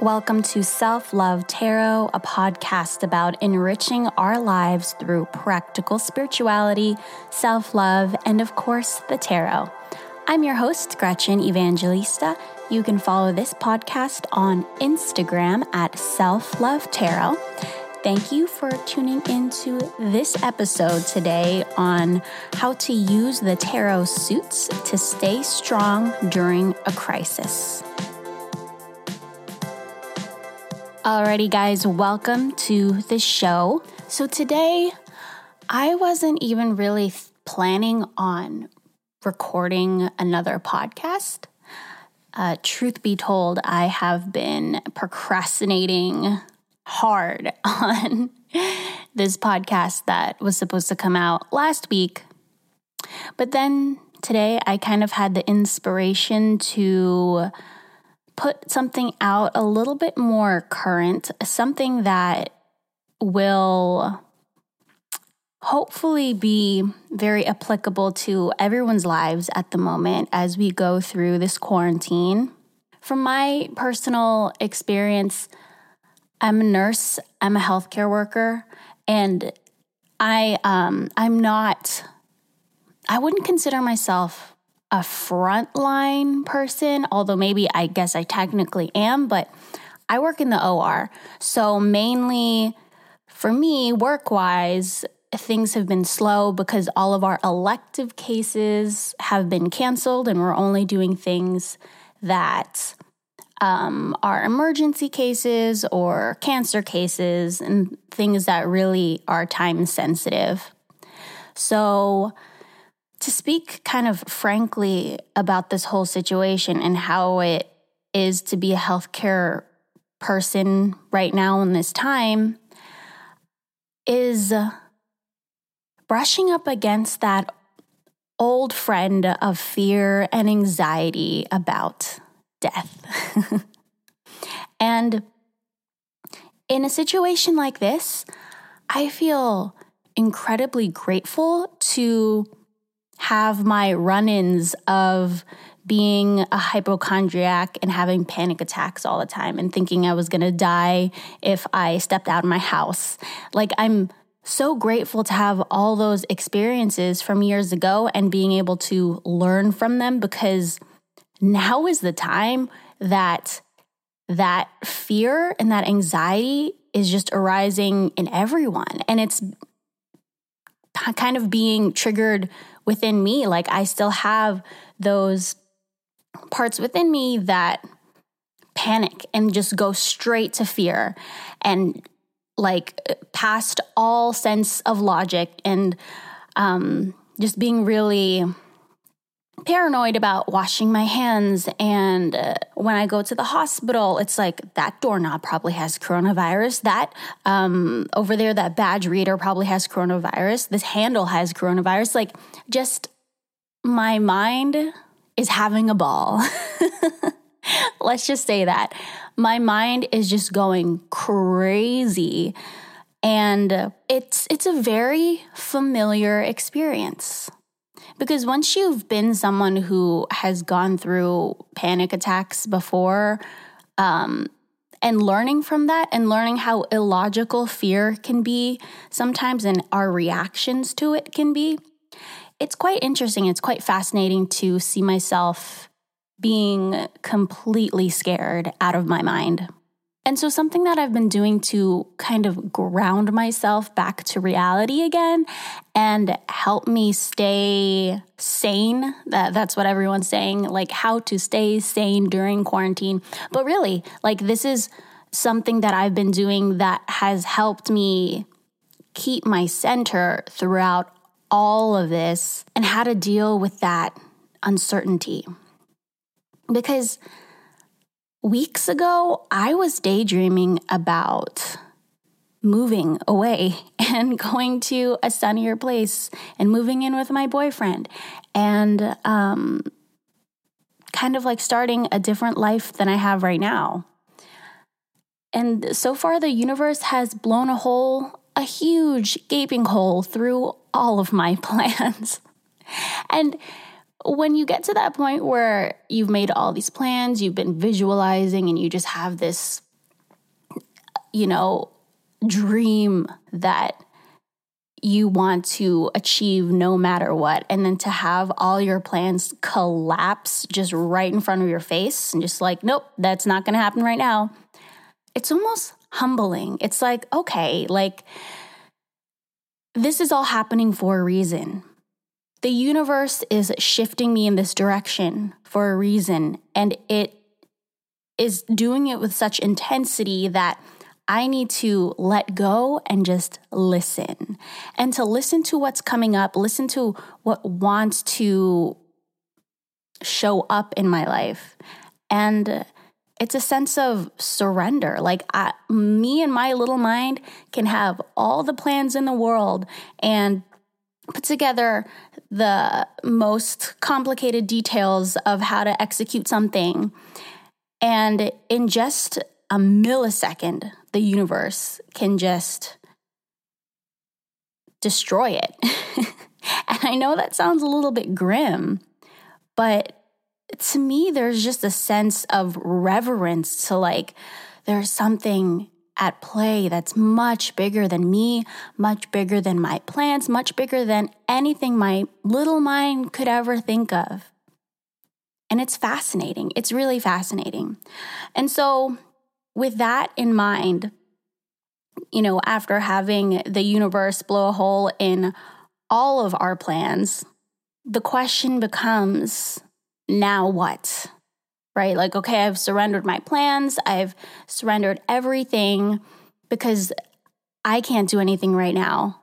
Welcome to Self Love Tarot, a podcast about enriching our lives through practical spirituality, self love, and of course, the tarot. I'm your host, Gretchen Evangelista. You can follow this podcast on Instagram at Self Love Tarot. Thank you for tuning into this episode today on how to use the tarot suits to stay strong during a crisis. Alrighty, guys, welcome to the show. So, today I wasn't even really planning on recording another podcast. Uh, truth be told, I have been procrastinating hard on this podcast that was supposed to come out last week. But then today I kind of had the inspiration to put something out a little bit more current, something that will hopefully be very applicable to everyone's lives at the moment as we go through this quarantine. From my personal experience, I'm a nurse, I'm a healthcare worker, and I um I'm not I wouldn't consider myself a frontline person, although maybe I guess I technically am, but I work in the OR. So, mainly for me, work wise, things have been slow because all of our elective cases have been canceled and we're only doing things that um, are emergency cases or cancer cases and things that really are time sensitive. So, to speak kind of frankly about this whole situation and how it is to be a healthcare person right now in this time is brushing up against that old friend of fear and anxiety about death. and in a situation like this, I feel incredibly grateful to have my run ins of being a hypochondriac and having panic attacks all the time and thinking I was gonna die if I stepped out of my house. Like, I'm so grateful to have all those experiences from years ago and being able to learn from them because now is the time that that fear and that anxiety is just arising in everyone and it's kind of being triggered within me. Like I still have those parts within me that panic and just go straight to fear and like past all sense of logic and um, just being really paranoid about washing my hands. And uh, when I go to the hospital, it's like that doorknob probably has coronavirus. That um, over there, that badge reader probably has coronavirus. This handle has coronavirus. Like, just my mind is having a ball. Let's just say that. My mind is just going crazy. And it's it's a very familiar experience. Because once you've been someone who has gone through panic attacks before, um, and learning from that and learning how illogical fear can be sometimes and our reactions to it can be, it's quite interesting. It's quite fascinating to see myself being completely scared out of my mind. And so, something that I've been doing to kind of ground myself back to reality again and help me stay sane that, that's what everyone's saying like how to stay sane during quarantine. But really, like, this is something that I've been doing that has helped me keep my center throughout all of this and how to deal with that uncertainty. Because weeks ago, I was daydreaming about moving away and going to a sunnier place and moving in with my boyfriend and um, kind of like starting a different life than I have right now. And so far, the universe has blown a hole, a huge gaping hole through all of my plans. and when you get to that point where you've made all these plans, you've been visualizing, and you just have this you know, dream that you want to achieve no matter what. And then to have all your plans collapse just right in front of your face and just like, nope, that's not going to happen right now. It's almost humbling. It's like, okay, like this is all happening for a reason. The universe is shifting me in this direction for a reason, and it is doing it with such intensity that I need to let go and just listen. And to listen to what's coming up, listen to what wants to show up in my life. And it's a sense of surrender. Like I, me and my little mind can have all the plans in the world and put together the most complicated details of how to execute something. And in just a millisecond, the universe can just destroy it. and I know that sounds a little bit grim, but to me, there's just a sense of reverence to like, there's something at play that's much bigger than me, much bigger than my plans, much bigger than anything my little mind could ever think of. And it's fascinating. It's really fascinating. And so, with that in mind, you know, after having the universe blow a hole in all of our plans, the question becomes now what? Right? Like, okay, I've surrendered my plans, I've surrendered everything because I can't do anything right now.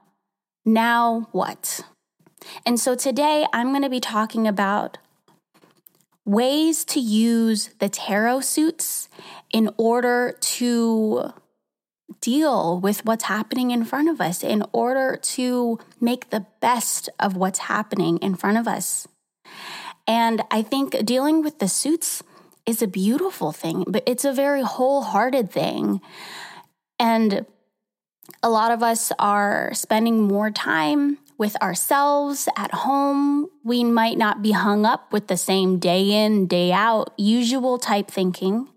Now what? And so today I'm going to be talking about ways to use the tarot suits in order to deal with what's happening in front of us, in order to make the best of what's happening in front of us. And I think dealing with the suits is a beautiful thing, but it's a very wholehearted thing. And a lot of us are spending more time with ourselves at home. We might not be hung up with the same day in, day out, usual type thinking,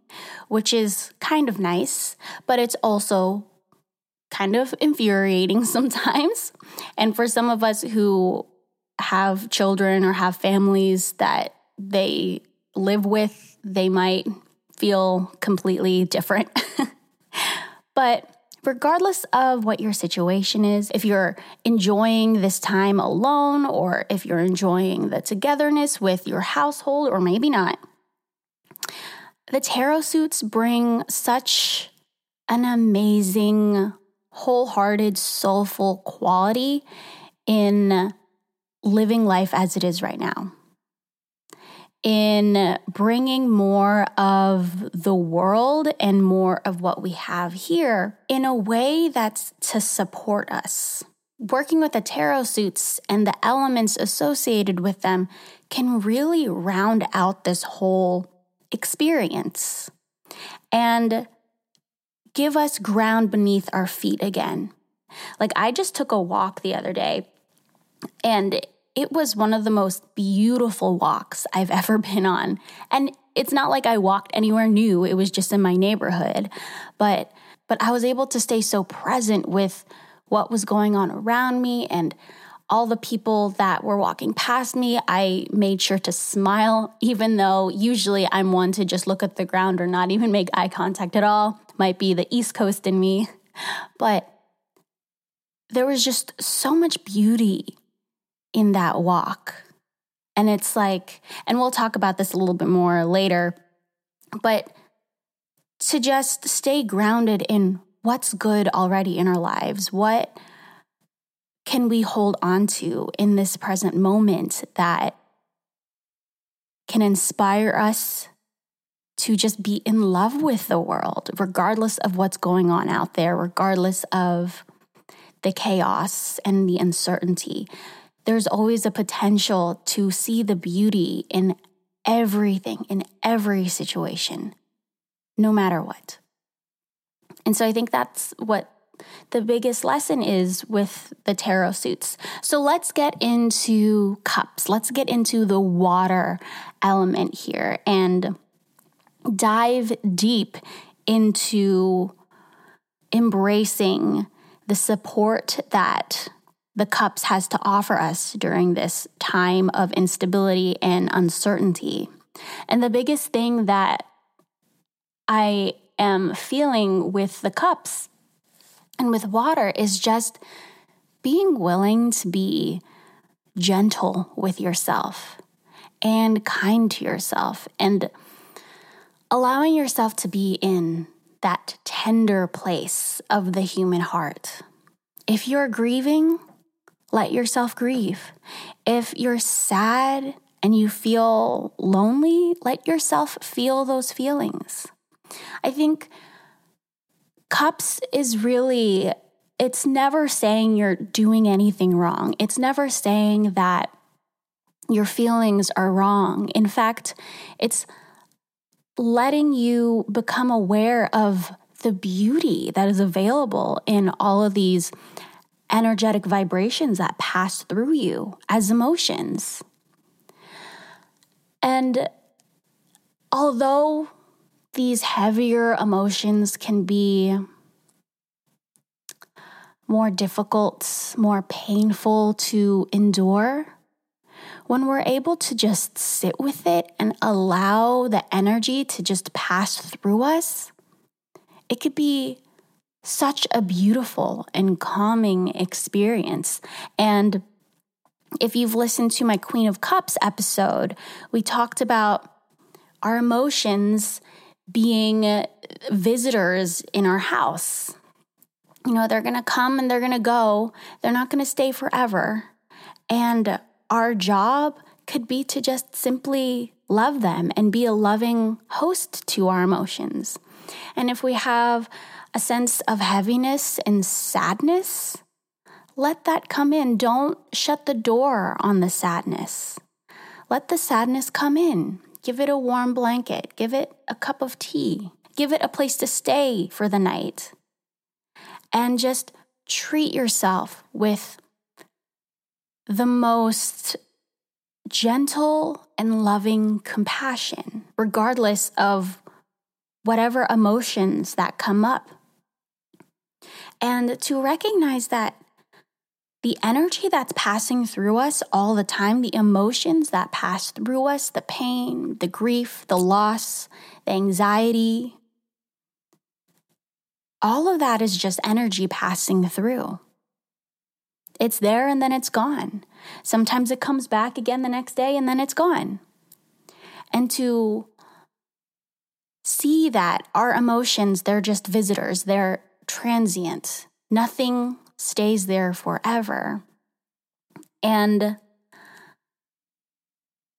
which is kind of nice, but it's also kind of infuriating sometimes. And for some of us who have children or have families that they live with, they might feel completely different. but regardless of what your situation is, if you're enjoying this time alone or if you're enjoying the togetherness with your household or maybe not, the tarot suits bring such an amazing, wholehearted, soulful quality in living life as it is right now, in bringing more of the world and more of what we have here in a way that's to support us. Working with the tarot suits and the elements associated with them can really round out this whole experience and give us ground beneath our feet again. Like, I just took a walk the other day and it was one of the most beautiful walks I've ever been on. And it's not like I walked anywhere new, it was just in my neighborhood. But but I was able to stay so present with what was going on around me and all the people that were walking past me. I made sure to smile, even though usually I'm one to just look at the ground or not even make eye contact at all. Might be the East Coast in me. But there was just so much beauty in that walk. And it's like, and we'll talk about this a little bit more later, but to just stay grounded in what's good already in our lives. What can we hold on to in this present moment that can inspire us to just be in love with the world, regardless of what's going on out there, regardless of the chaos and the uncertainty there's always a potential to see the beauty in everything, in every situation, no matter what. And so I think that's what the biggest lesson is with the tarot suits. So let's get into cups. Let's get into the water element here and dive deep into embracing the support that the cups has to offer us during this time of instability and uncertainty. And the biggest thing that I am feeling with the cups and with water is just being willing to be gentle with yourself and kind to yourself and allowing yourself to be in that tender place of the human heart. If you're grieving, let yourself grieve. If you're sad and you feel lonely, let yourself feel those feelings. I think cups is really, it's never saying you're doing anything wrong. It's never saying that your feelings are wrong. In fact, it's letting you become aware of the beauty that is available in all of these energetic vibrations that pass through you as emotions. And although these heavier emotions can be more difficult, more painful to endure, when we're able to just sit with it and allow the energy to just pass through us, it could be such a beautiful and calming experience. And if you've listened to my Queen of Cups episode, we talked about our emotions being visitors in our house. You know, they're going to come and they're going to go, they're not going to stay forever. And our job could be to just simply love them and be a loving host to our emotions. And if we have a sense of heaviness and sadness, let that come in. Don't shut the door on the sadness. Let the sadness come in. Give it a warm blanket. Give it a cup of tea. Give it a place to stay for the night. And just treat yourself with the most gentle and loving compassion, regardless of whatever emotions that come up. And to recognize that the energy that's passing through us all the time, the emotions that pass through us, the pain, the grief, the loss, the anxiety, all of that is just energy passing through. It's there and then it's gone. Sometimes it comes back again the next day and then it's gone. And to see that our emotions, they're just visitors, they're transient. Nothing stays there forever. And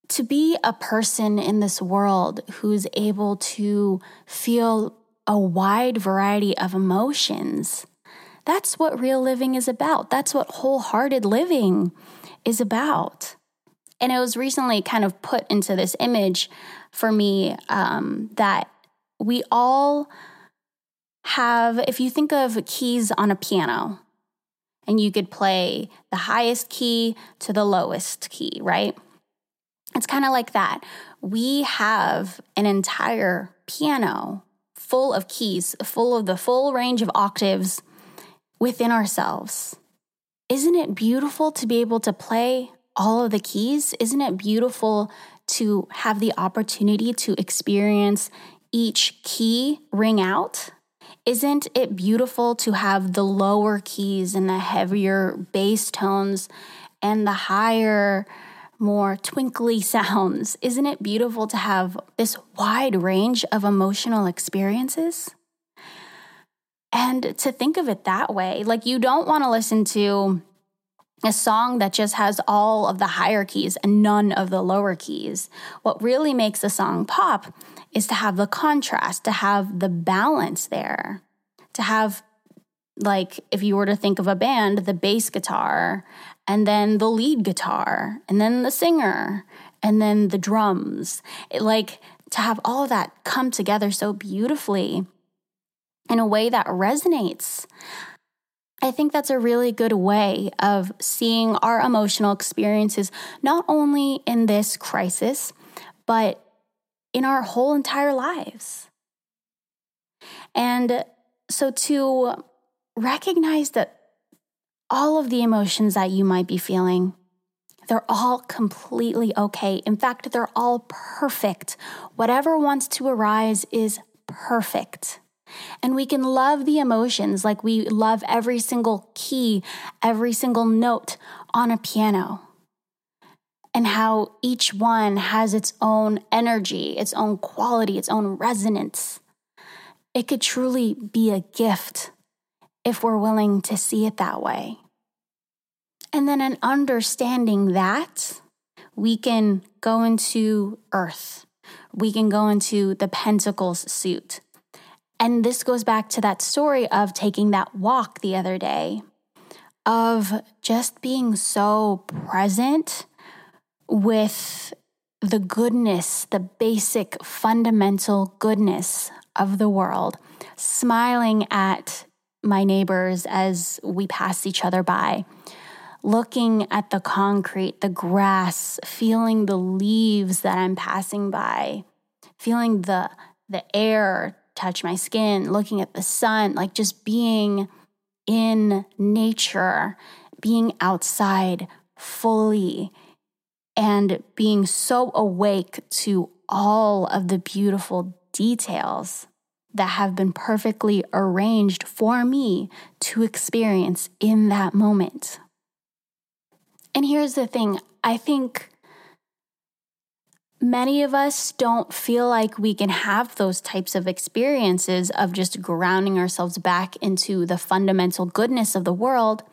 to be a person in this world who's able to feel a wide variety of emotions that's what real living is about. That's what wholehearted living is about. And it was recently kind of put into this image for me um, that we all have, if you think of keys on a piano, and you could play the highest key to the lowest key, right? It's kind of like that. We have an entire piano full of keys, full of the full range of octaves within ourselves. Isn't it beautiful to be able to play all of the keys? Isn't it beautiful to have the opportunity to experience each key ring out? Isn't it beautiful to have the lower keys and the heavier bass tones and the higher, more twinkly sounds? Isn't it beautiful to have this wide range of emotional experiences? And to think of it that way, like you don't want to listen to a song that just has all of the higher keys and none of the lower keys. What really makes a song pop is to have the contrast, to have the balance there, to have, like, if you were to think of a band, the bass guitar, and then the lead guitar, and then the singer, and then the drums. It, like, to have all of that come together so beautifully in a way that resonates. I think that's a really good way of seeing our emotional experiences, not only in this crisis, but in our whole entire lives. And So, to recognize that all of the emotions that you might be feeling, they're all completely okay. In fact, they're all perfect. Whatever wants to arise is perfect. And we can love the emotions like we love every single key, every single note on a piano, and how each one has its own energy, its own quality, its own resonance. It could truly be a gift if we're willing to see it that way. And then, in understanding that, we can go into earth. We can go into the Pentacles suit. And this goes back to that story of taking that walk the other day, of just being so present with the goodness, the basic fundamental goodness of the world, smiling at my neighbors as we pass each other by, looking at the concrete, the grass, feeling the leaves that I'm passing by, feeling the the air touch my skin, looking at the sun, like just being in nature, being outside fully and being so awake to all of the beautiful details that have been perfectly arranged for me to experience in that moment. And here's the thing I think many of us don't feel like we can have those types of experiences of just grounding ourselves back into the fundamental goodness of the world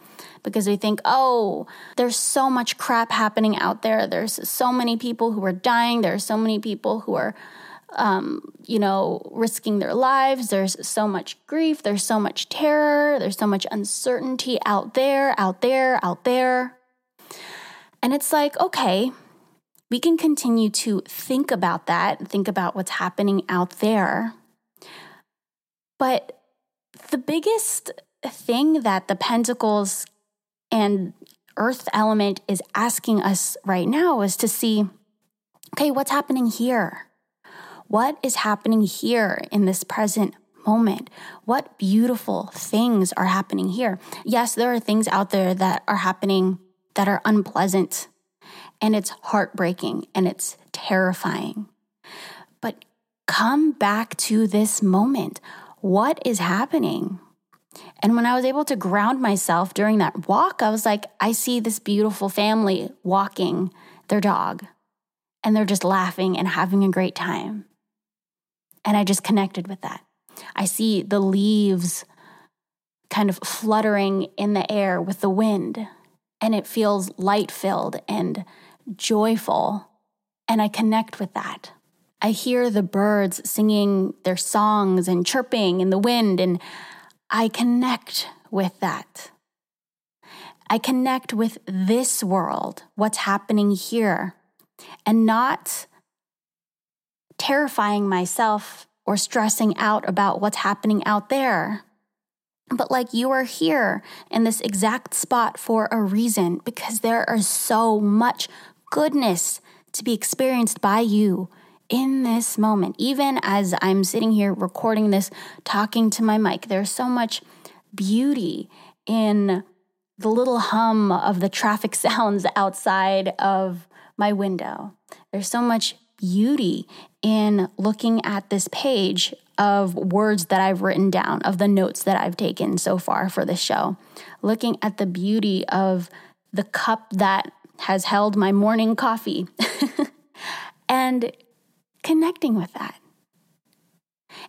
because we think, oh, there's so much crap happening out there. There's so many people who are dying. There are so many people who are um, you know, risking their lives. There's so much grief. There's so much terror. There's so much uncertainty out there, out there, out there. And it's like, okay, we can continue to think about that, think about what's happening out there. But the biggest thing that the Pentacles and Earth element is asking us right now is to see okay, what's happening here? What is happening here in this present moment? What beautiful things are happening here? Yes, there are things out there that are happening that are unpleasant and it's heartbreaking and it's terrifying. But come back to this moment. What is happening? And when I was able to ground myself during that walk, I was like, I see this beautiful family walking their dog, and they're just laughing and having a great time. And I just connected with that. I see the leaves kind of fluttering in the air with the wind, and it feels light filled and joyful. And I connect with that. I hear the birds singing their songs and chirping in the wind, and I connect with that. I connect with this world, what's happening here, and not terrifying myself or stressing out about what's happening out there. But like you are here in this exact spot for a reason because there is so much goodness to be experienced by you in this moment. Even as I'm sitting here recording this, talking to my mic, there's so much beauty in the little hum of the traffic sounds outside of my window. There's so much beauty in looking at this page of words that I've written down, of the notes that I've taken so far for this show, looking at the beauty of the cup that has held my morning coffee and connecting with that.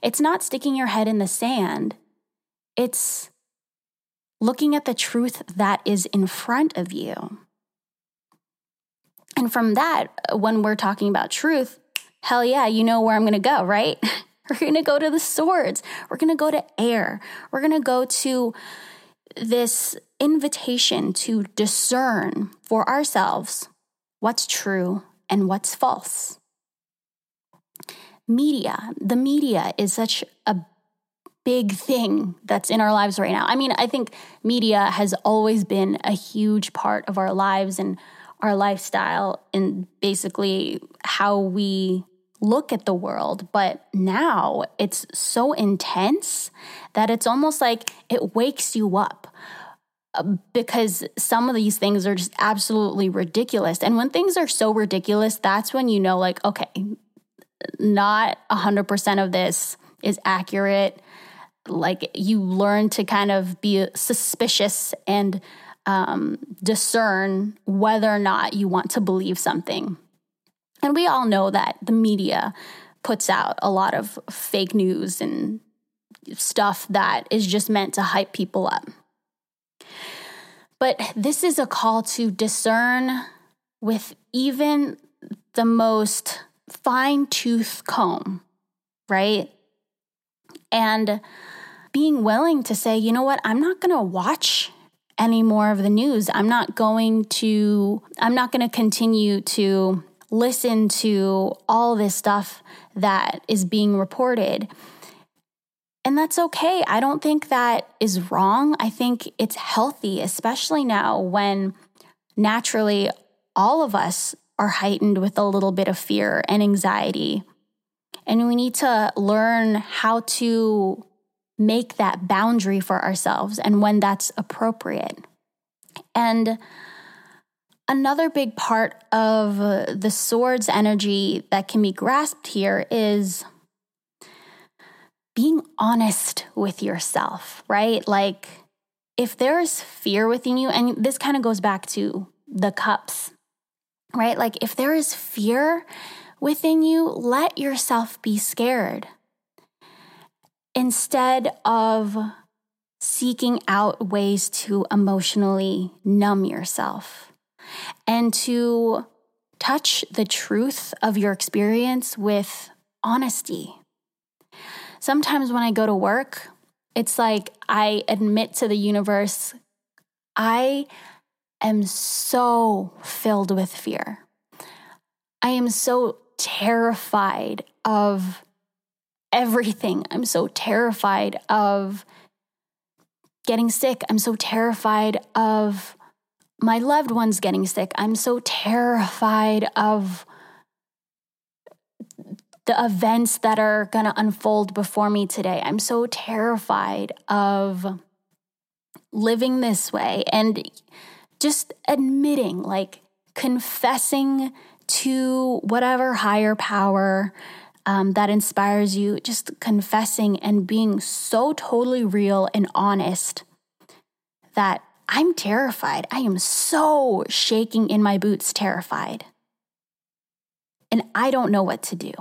It's not sticking your head in the sand, it's looking at the truth that is in front of you. And from that, when we're talking about truth, hell yeah, you know where I'm going to go, right? We're going to go to the swords. We're going to go to air. We're going to go to this invitation to discern for ourselves what's true and what's false. Media, the media is such a big thing that's in our lives right now. I mean, I think media has always been a huge part of our lives and our lifestyle and basically how we look at the world. But now it's so intense that it's almost like it wakes you up uh, because some of these things are just absolutely ridiculous. And when things are so ridiculous, that's when you know, like, okay, not 100% of this is accurate. Like, you learn to kind of be suspicious and um, discern whether or not you want to believe something. And we all know that the media puts out a lot of fake news and stuff that is just meant to hype people up. But this is a call to discern with even the most fine tooth comb, right? And being willing to say, you know what, I'm not going to watch any more of the news. I'm not going to, I'm not going to continue to listen to all this stuff that is being reported. And that's okay. I don't think that is wrong. I think it's healthy, especially now when naturally all of us are heightened with a little bit of fear and anxiety. And we need to learn how to make that boundary for ourselves and when that's appropriate. And another big part of the sword's energy that can be grasped here is being honest with yourself, right? Like, if there's fear within you, and this kind of goes back to the cups, right? Like, if there is fear within you, let yourself be scared instead of seeking out ways to emotionally numb yourself and to touch the truth of your experience with honesty. Sometimes when I go to work, it's like I admit to the universe, I am so filled with fear. I am so terrified of everything. I'm so terrified of getting sick. I'm so terrified of my loved ones getting sick. I'm so terrified of the events that are going to unfold before me today. I'm so terrified of living this way and just admitting, like confessing to whatever higher power um, that inspires you, just confessing and being so totally real and honest that I'm terrified. I am so shaking in my boots, terrified. And I don't know what to do.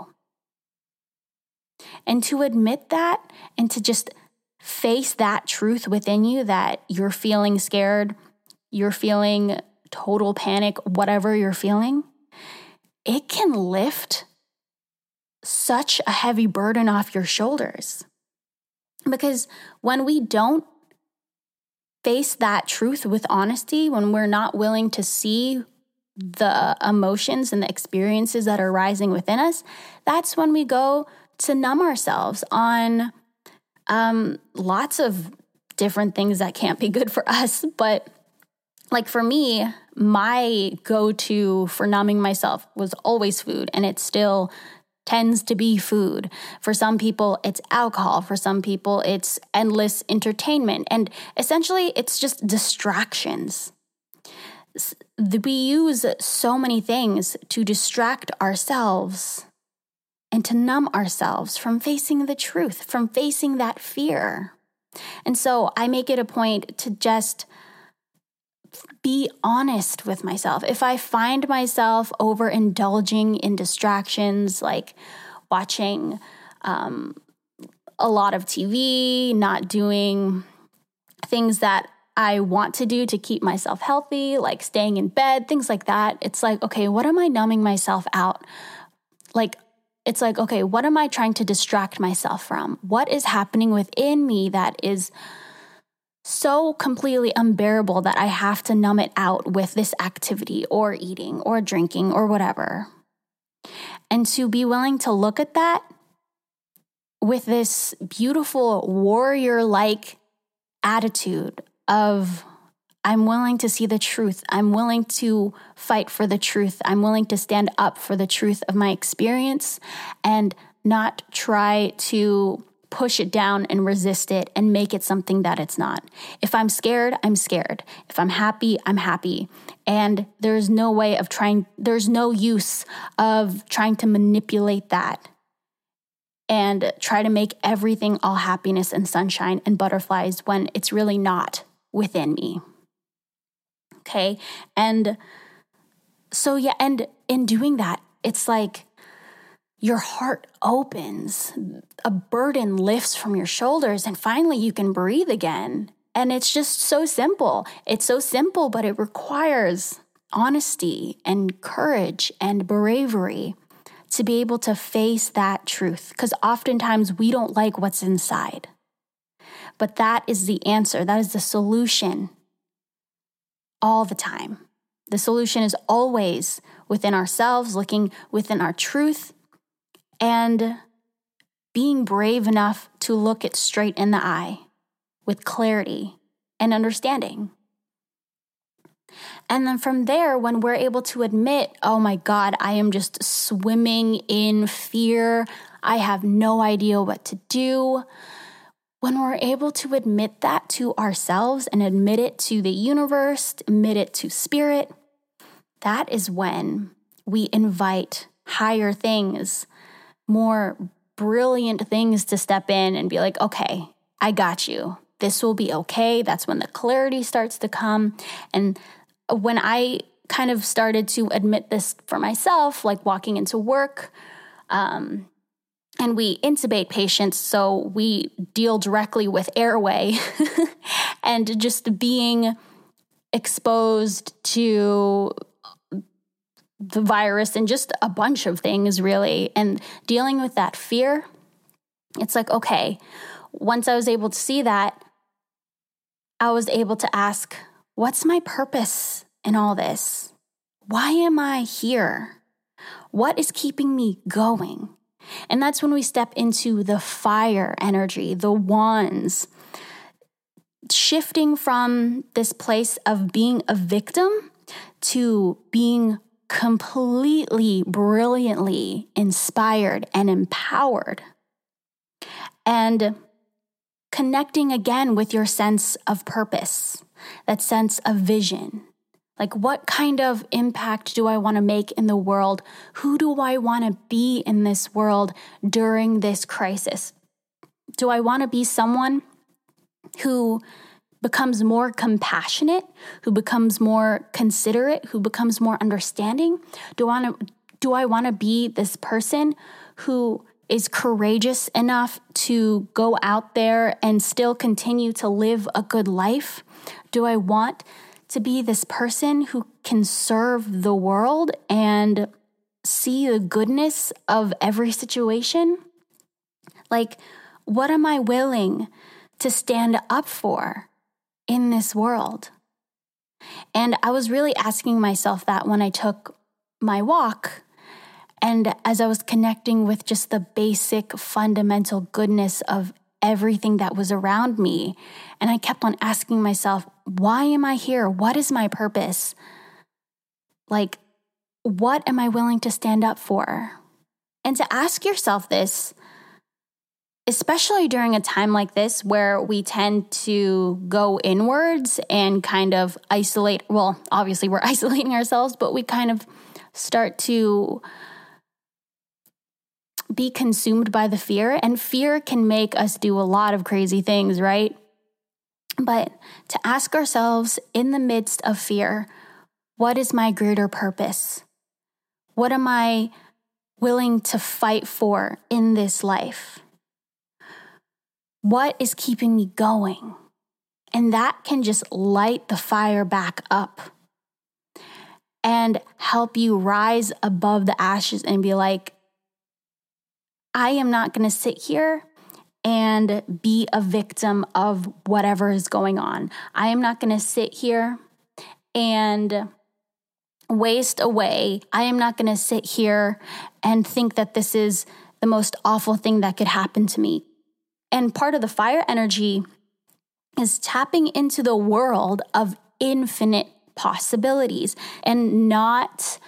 And to admit that and to just face that truth within you that you're feeling scared, you're feeling total panic, whatever you're feeling, it can lift such a heavy burden off your shoulders. Because when we don't face that truth with honesty, when we're not willing to see the emotions and the experiences that are rising within us, that's when we go to numb ourselves on um, lots of different things that can't be good for us. But like for me, my go to for numbing myself was always food, and it still tends to be food. For some people, it's alcohol. For some people, it's endless entertainment. And essentially, it's just distractions. We use so many things to distract ourselves and to numb ourselves from facing the truth, from facing that fear. And so I make it a point to just be honest with myself. If I find myself overindulging in distractions like watching um, a lot of TV, not doing things that I want to do to keep myself healthy, like staying in bed, things like that, it's like, okay, what am I numbing myself out? Like, it's like, okay, what am I trying to distract myself from? What is happening within me that is so completely unbearable that I have to numb it out with this activity or eating or drinking or whatever? And to be willing to look at that with this beautiful warrior like attitude of I'm willing to see the truth. I'm willing to fight for the truth. I'm willing to stand up for the truth of my experience and not try to push it down and resist it and make it something that it's not. If I'm scared, I'm scared. If I'm happy, I'm happy. And there's no way of trying, there's no use of trying to manipulate that and try to make everything all happiness and sunshine and butterflies when it's really not within me. Okay. And so, yeah, and in doing that, it's like your heart opens, a burden lifts from your shoulders, and finally you can breathe again. And it's just so simple. It's so simple, but it requires honesty and courage and bravery to be able to face that truth. Because oftentimes we don't like what's inside. But that is the answer, that is the solution all the time. The solution is always within ourselves, looking within our truth and being brave enough to look it straight in the eye with clarity and understanding. And then from there, when we're able to admit, oh my God, I am just swimming in fear, I have no idea what to do. When we're able to admit that to ourselves and admit it to the universe, admit it to spirit, that is when we invite higher things more brilliant things to step in and be like, okay, I got you. This will be okay. That's when the clarity starts to come. And when I kind of started to admit this for myself, like walking into work, um, and we intubate patients, so we deal directly with airway and just being exposed to the virus and just a bunch of things, really. And dealing with that fear, it's like, okay, once I was able to see that, I was able to ask, what's my purpose in all this? Why am I here? What is keeping me going? And that's when we step into the fire energy, the wands, shifting from this place of being a victim to being completely brilliantly inspired and empowered. And connecting again with your sense of purpose, that sense of vision. Like, what kind of impact do I want to make in the world? Who do I want to be in this world during this crisis? Do I want to be someone who becomes more compassionate, who becomes more considerate, who becomes more understanding? Do I want to do I want to be this person who is courageous enough to go out there and still continue to live a good life? Do I want to be this person who can serve the world and see the goodness of every situation? Like, what am I willing to stand up for? In this world? And I was really asking myself that when I took my walk. And as I was connecting with just the basic fundamental goodness of everything that was around me. And I kept on asking myself, why am I here? What is my purpose? Like, what am I willing to stand up for? And to ask yourself this especially during a time like this where we tend to go inwards and kind of isolate. Well, obviously, we're isolating ourselves, but we kind of start to be consumed by the fear. And fear can make us do a lot of crazy things, right? But to ask ourselves in the midst of fear, what is my greater purpose? What am I willing to fight for in this life? What is keeping me going? And that can just light the fire back up and help you rise above the ashes and be like, I am not going to sit here and be a victim of whatever is going on. I am not going to sit here and waste away. I am not going to sit here and think that this is the most awful thing that could happen to me. And part of the fire energy is tapping into the world of infinite possibilities and not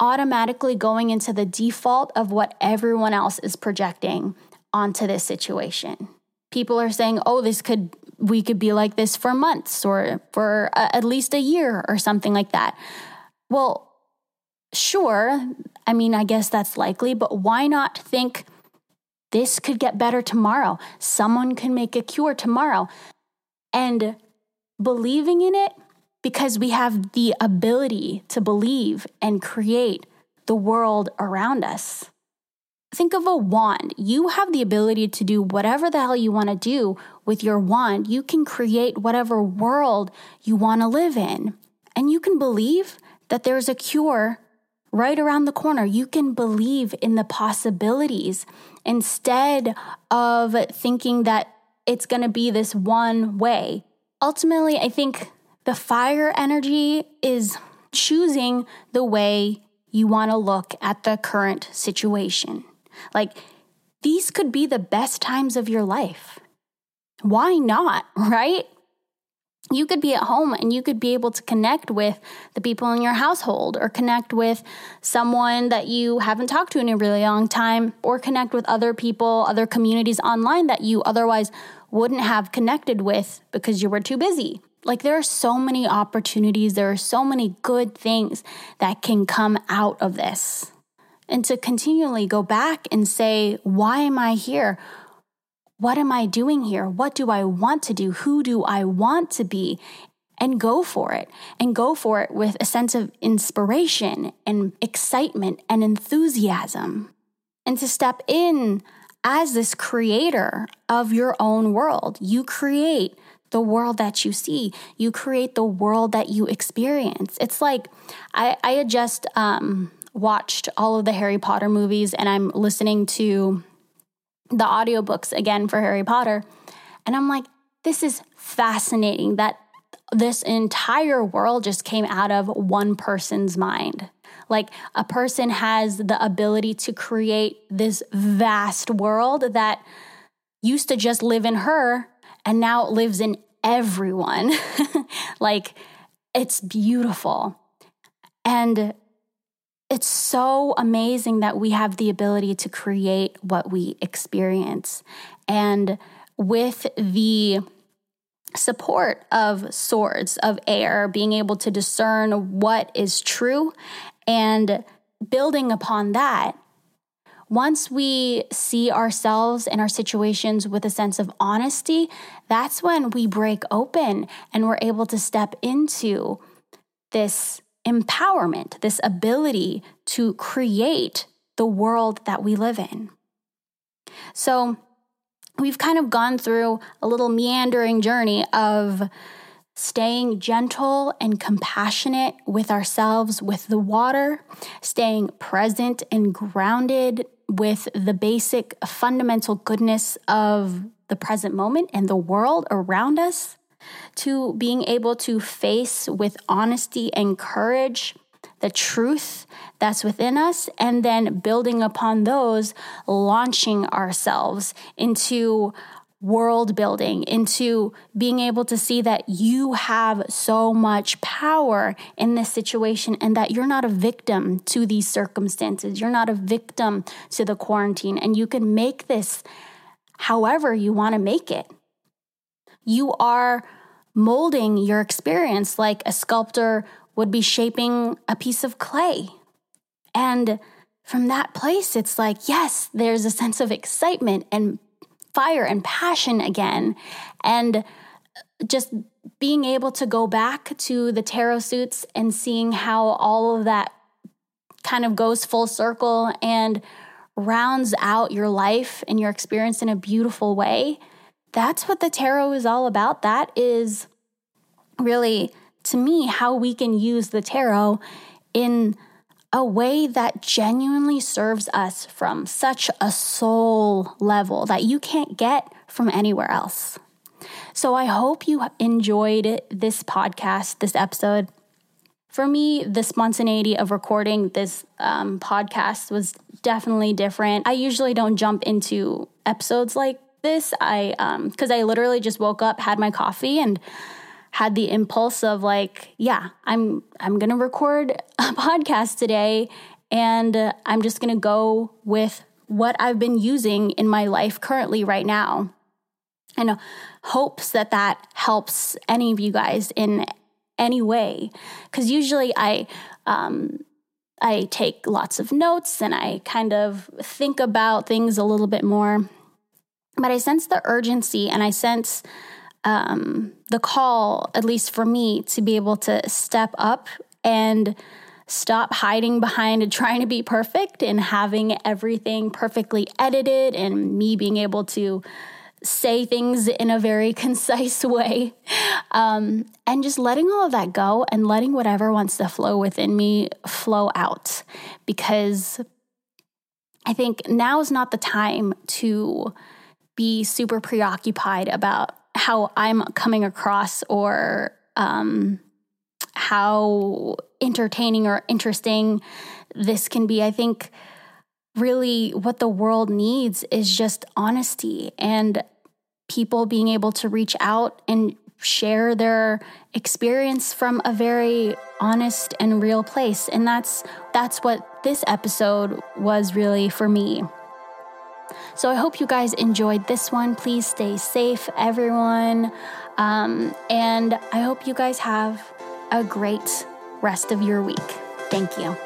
automatically going into the default of what everyone else is projecting onto this situation. People are saying, "Oh, this could we could be like this for months or for a, at least a year or something like that." Well, sure. I mean, I guess that's likely, but why not think this could get better tomorrow? Someone can make a cure tomorrow. And believing in it because we have the ability to believe and create the world around us. Think of a wand. You have the ability to do whatever the hell you want to do with your wand. You can create whatever world you want to live in. And you can believe that there's a cure right around the corner. You can believe in the possibilities instead of thinking that it's going to be this one way. Ultimately, I think the fire energy is choosing the way you want to look at the current situation. Like, these could be the best times of your life. Why not, right? You could be at home and you could be able to connect with the people in your household or connect with someone that you haven't talked to in a really long time or connect with other people, other communities online that you otherwise wouldn't have connected with because you were too busy like, there are so many opportunities, there are so many good things that can come out of this. And to continually go back and say, why am I here? What am I doing here? What do I want to do? Who do I want to be? And go for it. And go for it with a sense of inspiration and excitement and enthusiasm. And to step in as this creator of your own world. You create the world that you see. You create the world that you experience. It's like I, I had just um, watched all of the Harry Potter movies and I'm listening to the audiobooks again for Harry Potter. And I'm like, this is fascinating that this entire world just came out of one person's mind. Like a person has the ability to create this vast world that used to just live in her and now it lives in everyone. like it's beautiful. And it's so amazing that we have the ability to create what we experience. And with the support of swords, of air, being able to discern what is true and building upon that, once we see ourselves and our situations with a sense of honesty, that's when we break open and we're able to step into this empowerment, this ability to create the world that we live in. So, we've kind of gone through a little meandering journey of staying gentle and compassionate with ourselves, with the water, staying present and grounded with the basic fundamental goodness of the present moment and the world around us, to being able to face with honesty and courage the truth that's within us, and then building upon those, launching ourselves into world building, into being able to see that you have so much power in this situation and that you're not a victim to these circumstances. You're not a victim to the quarantine, and you can make this however you want to make it. You are molding your experience like a sculptor would be shaping a piece of clay. And from that place, it's like, yes, there's a sense of excitement and fire and passion again. And just being able to go back to the tarot suits and seeing how all of that kind of goes full circle and rounds out your life and your experience in a beautiful way. That's what the tarot is all about. That is really, to me, how we can use the tarot in a way that genuinely serves us from such a soul level that you can't get from anywhere else. So I hope you enjoyed this podcast, this episode. For me, the spontaneity of recording this um, podcast was definitely different. I usually don't jump into episodes like this. I, um, because um, I literally just woke up, had my coffee, and had the impulse of like, yeah, I'm I'm to record a podcast today and uh, I'm just to go with what I've been using in my life currently right now. And hopes that that helps any of you guys in any way cuz usually I um I take lots of notes and I kind of think about things a little bit more. But I sense the urgency and I sense um, the call, at least for me, to be able to step up and stop hiding behind trying to be perfect and having everything perfectly edited and me being able to say things in a very concise way. Um, and just letting all of that go and letting whatever wants to flow within me flow out. Because I think now is not the time to be super preoccupied about how I'm coming across or um, how entertaining or interesting this can be. I think really what the world needs is just honesty and people being able to reach out and share their experience from a very honest and real place and that's that's what this episode was really for me so i hope you guys enjoyed this one. Please stay safe everyone. Um, and i hope you guys have a great rest of your week. Thank you